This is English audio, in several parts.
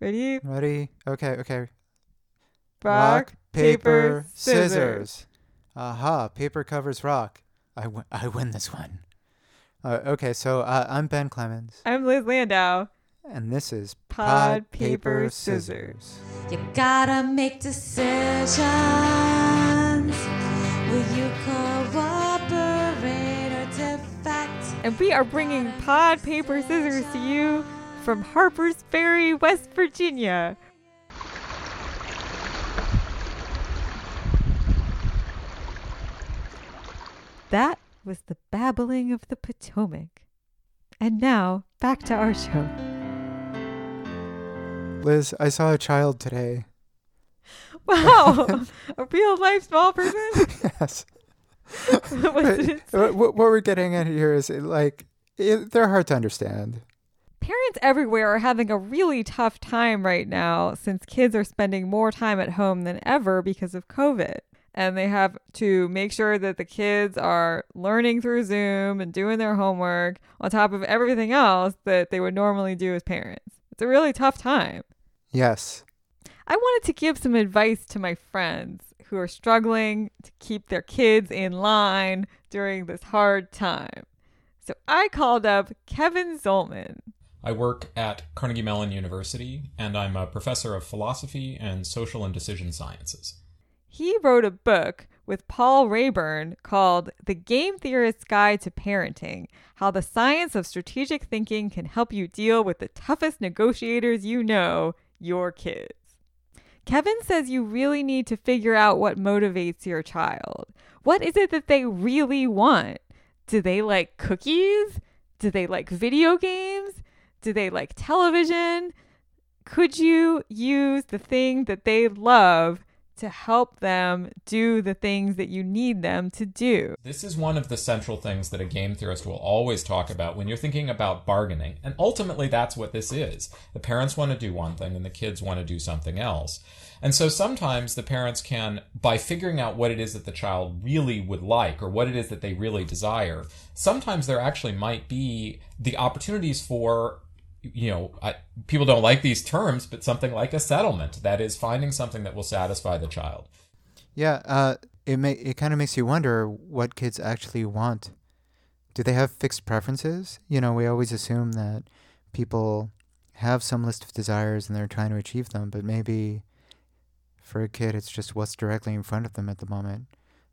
Ready? Ready? Okay, okay. Rock, paper, scissors. Aha, paper covers rock. I win, I win this one. Uh, okay, so uh, I'm Ben Clemens, I'm Liz Landau. and this is Pod, paper, scissors. You gotta make decisions. Will you cooperate or defect? And we are bringing Pod Paper Scissors to you from Harper's Ferry, West Virginia. That was the babbling of the Potomac. And now, back to our show. Liz. I saw a child today. Wow! a real life small person? yes. what did it say? What, we're getting at here is like it, they're hard to understand. Parents everywhere are having a really tough time right now since kids are spending more time at home than ever because of COVID. And they have to make sure that the kids are learning through Zoom and doing their homework on top of everything else that they would normally do as parents. It's a really tough time. Yes. I wanted to give some advice to my friends who are struggling to keep their kids in line during this hard time. So I called up Kevin Zollman. I work at Carnegie Mellon University, and I'm a professor of philosophy and social and decision sciences. He wrote a book with Paul Raeburn called The Game Theorist's Guide to Parenting How the Science of Strategic Thinking Can Help You Deal with the Toughest Negotiators You Know, Your Kids. Kevin says you really need to figure out what motivates your child. What is it that they really want? Do they like cookies? Do they like video games? Do they like television? Could you use the thing that they love to help them do the things that you need them to do? This is one of the central things that a game theorist will always talk about when you're thinking about bargaining. And ultimately, that's what this is. The parents want to do one thing and the kids want to do something else. And so sometimes the parents can, by figuring out what it is that the child really would like or what it is that they really desire, sometimes there actually might be the opportunities for you know, I, people don't like these terms, but something like a settlement that is finding something that will satisfy the child. Yeah. Uh, it may it kind of makes you wonder what kids actually want. Do they have fixed preferences? You know, we always assume that people have some list of desires and they're trying to achieve them, but maybe for a kid, it's just what's directly in front of them at the moment.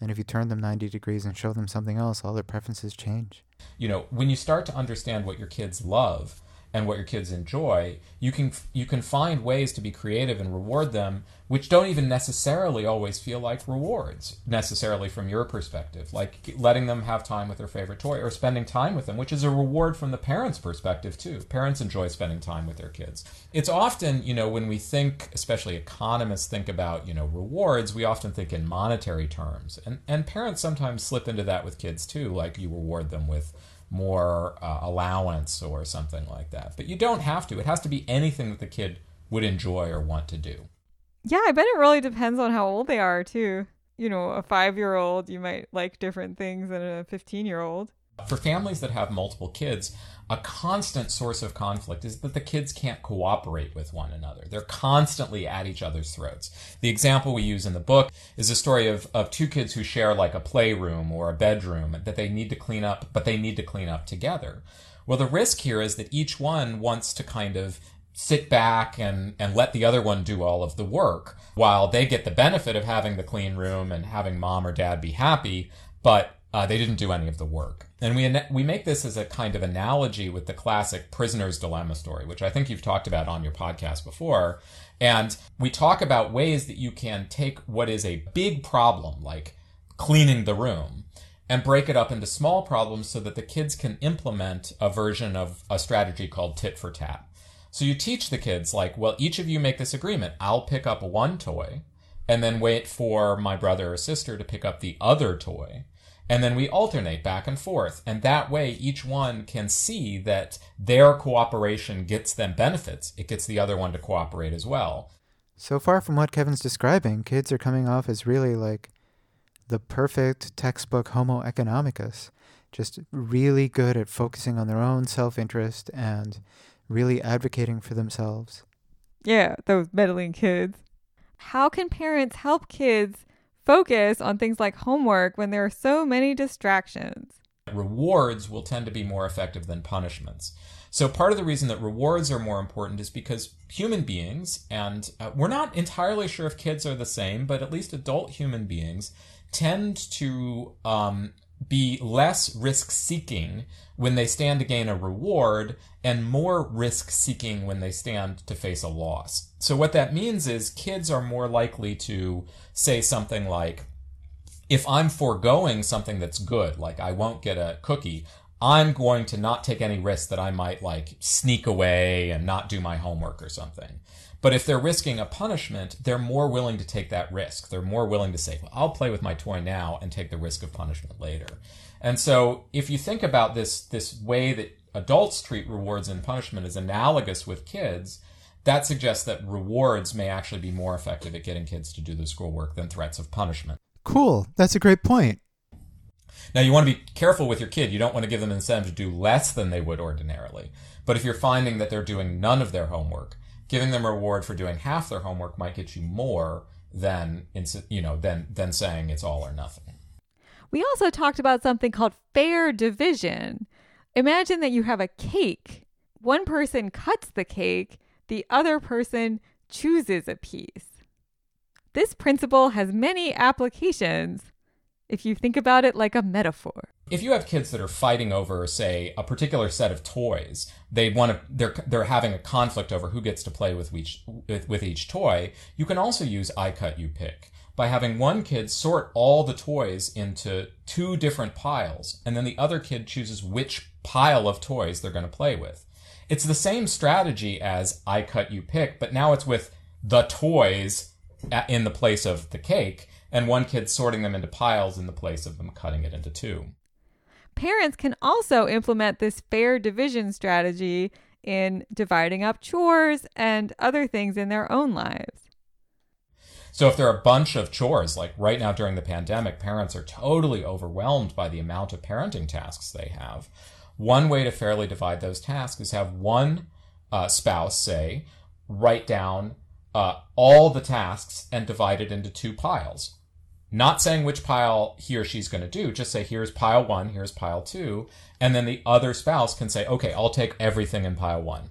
And if you turn them 90 degrees and show them something else, all their preferences change. You know, when you start to understand what your kids love and what your kids enjoy, you can you can find ways to be creative and reward them, which don't even necessarily always feel like rewards necessarily from your perspective. Like letting them have time with their favorite toy or spending time with them, which is a reward from the parents' perspective too. Parents enjoy spending time with their kids. It's often, you know, when we think, especially economists think about, you know, rewards, we often think in monetary terms. And and parents sometimes slip into that with kids too, like you reward them with more uh, allowance or something like that. But you don't have to. It has to be anything that the kid would enjoy or want to do. Yeah, I bet it really depends on how old they are, too. You know, a five year old, you might like different things than a 15 year old. For families that have multiple kids, a constant source of conflict is that the kids can't cooperate with one another. They're constantly at each other's throats. The example we use in the book is a story of, of two kids who share like a playroom or a bedroom that they need to clean up, but they need to clean up together. Well, the risk here is that each one wants to kind of sit back and, and let the other one do all of the work while they get the benefit of having the clean room and having mom or dad be happy, but uh, they didn't do any of the work. And we, we make this as a kind of analogy with the classic prisoner's dilemma story, which I think you've talked about on your podcast before. And we talk about ways that you can take what is a big problem, like cleaning the room, and break it up into small problems so that the kids can implement a version of a strategy called tit for tat. So you teach the kids, like, well, each of you make this agreement. I'll pick up one toy and then wait for my brother or sister to pick up the other toy. And then we alternate back and forth. And that way, each one can see that their cooperation gets them benefits. It gets the other one to cooperate as well. So far from what Kevin's describing, kids are coming off as really like the perfect textbook Homo economicus, just really good at focusing on their own self interest and really advocating for themselves. Yeah, those meddling kids. How can parents help kids focus on things like homework when there are so many distractions? rewards will tend to be more effective than punishments. So part of the reason that rewards are more important is because human beings, and uh, we're not entirely sure if kids are the same, but at least adult human beings tend to um, be less risk seeking when they stand to gain a reward and more risk seeking when they stand to face a loss. So what that means is kids are more likely to say something like, if I'm foregoing something that's good, like I won't get a cookie, I'm going to not take any risk that I might like sneak away and not do my homework or something. But if they're risking a punishment, they're more willing to take that risk. They're more willing to say, well, I'll play with my toy now and take the risk of punishment later. And so if you think about this, this way that adults treat rewards and punishment is analogous with kids, that suggests that rewards may actually be more effective at getting kids to do the schoolwork than threats of punishment. Cool. That's a great point. Now, you want to be careful with your kid. You don't want to give them incentive to do less than they would ordinarily. But if you're finding that they're doing none of their homework, giving them a reward for doing half their homework might get you more than you know than than saying it's all or nothing. We also talked about something called fair division. Imagine that you have a cake. One person cuts the cake, the other person chooses a piece. This principle has many applications if you think about it like a metaphor. If you have kids that are fighting over, say, a particular set of toys, they want to they're they're having a conflict over who gets to play with each with, with each toy. You can also use I cut you pick by having one kid sort all the toys into two different piles, and then the other kid chooses which pile of toys they're going to play with. It's the same strategy as I cut you pick, but now it's with the toys uh, in the place of the cake, and one kid sorting them into piles in the place of them cutting it into two. Parents can also implement this fair division strategy in dividing up chores and other things in their own lives. So, if there are a bunch of chores, like right now during the pandemic, parents are totally overwhelmed by the amount of parenting tasks they have. One way to fairly divide those tasks is have one uh, spouse say, write down uh, all the tasks and divide it into two piles. Not saying which pile he or she's going to do, just say, here's pile one, here's pile two. And then the other spouse can say, okay, I'll take everything in pile one.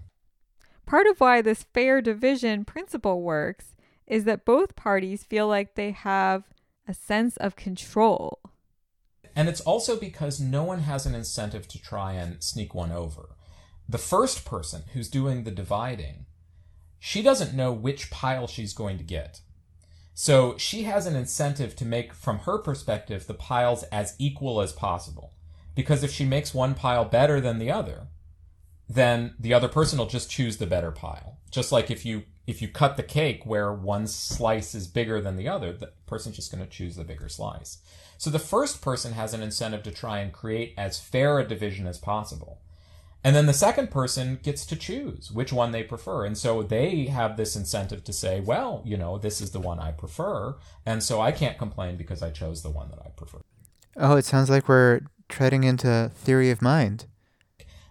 Part of why this fair division principle works is that both parties feel like they have a sense of control. And it's also because no one has an incentive to try and sneak one over. The first person who's doing the dividing she doesn't know which pile she's going to get. So she has an incentive to make, from her perspective, the piles as equal as possible. Because if she makes one pile better than the other, then the other person will just choose the better pile. Just like if you if you cut the cake where one slice is bigger than the other, the person's just going to choose the bigger slice. So the first person has an incentive to try and create as fair a division as possible. And then the second person gets to choose which one they prefer. And so they have this incentive to say, well, you know, this is the one I prefer. And so I can't complain because I chose the one that I prefer. Oh, it sounds like we're treading into theory of mind.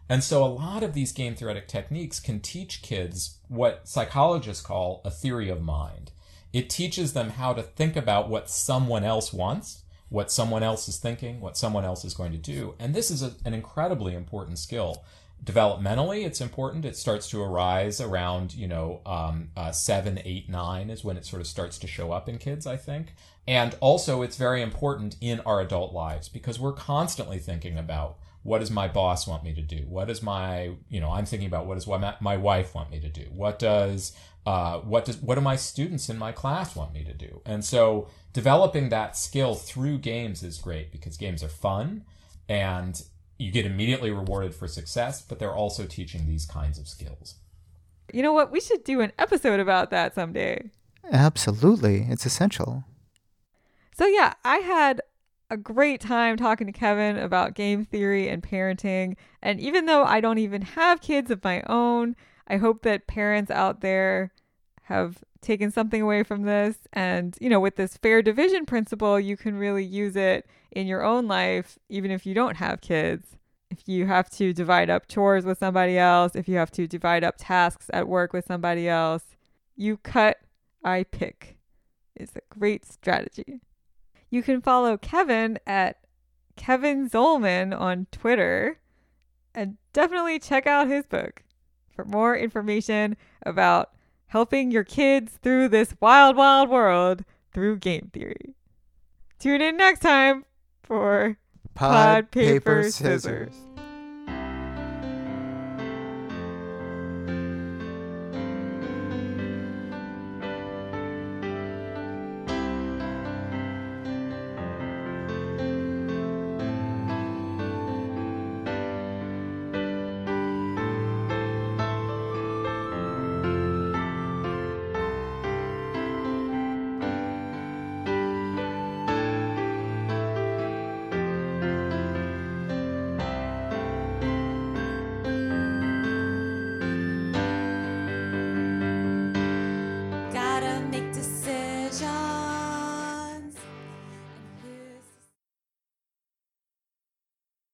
And so a lot of these game theoretic techniques can teach kids what psychologists call a theory of mind. It teaches them how to think about what someone else wants, what someone else is thinking, what someone else is going to do. And this is a, an incredibly important skill. Developmentally it's important. It starts to arise around you know um, uh, seven eight nine is when it sort of starts to show up in kids i think. And also it's very important in our adult lives because we're constantly thinking about what does my boss want me to do what does my you know i'm thinking about what does what my wife want me to do what does uh, what does what do my students in my class want me to do and so developing that skill through games is great because games are fun and you get immediately rewarded for success, but they're also teaching these kinds of skills. You know what? We should do an episode about that someday. Absolutely. It's essential. So, yeah, I had a great time talking to Kevin about game theory and parenting. And even though I don't even have kids of my own, I hope that parents out there have taken something away from this. And, you know, with this fair division principle, you can really use it in your own life, even if you don't have kids. If you have to divide up chores with somebody else, if you have to divide up tasks at work with somebody else, You cut, I pick is a great strategy. You can follow Kevin at Kevin Zollman on Twitter and definitely check out his book for more information about helping your kids through this wild, wild world through game theory. Tune in next time for Pod, Paper, Scissors.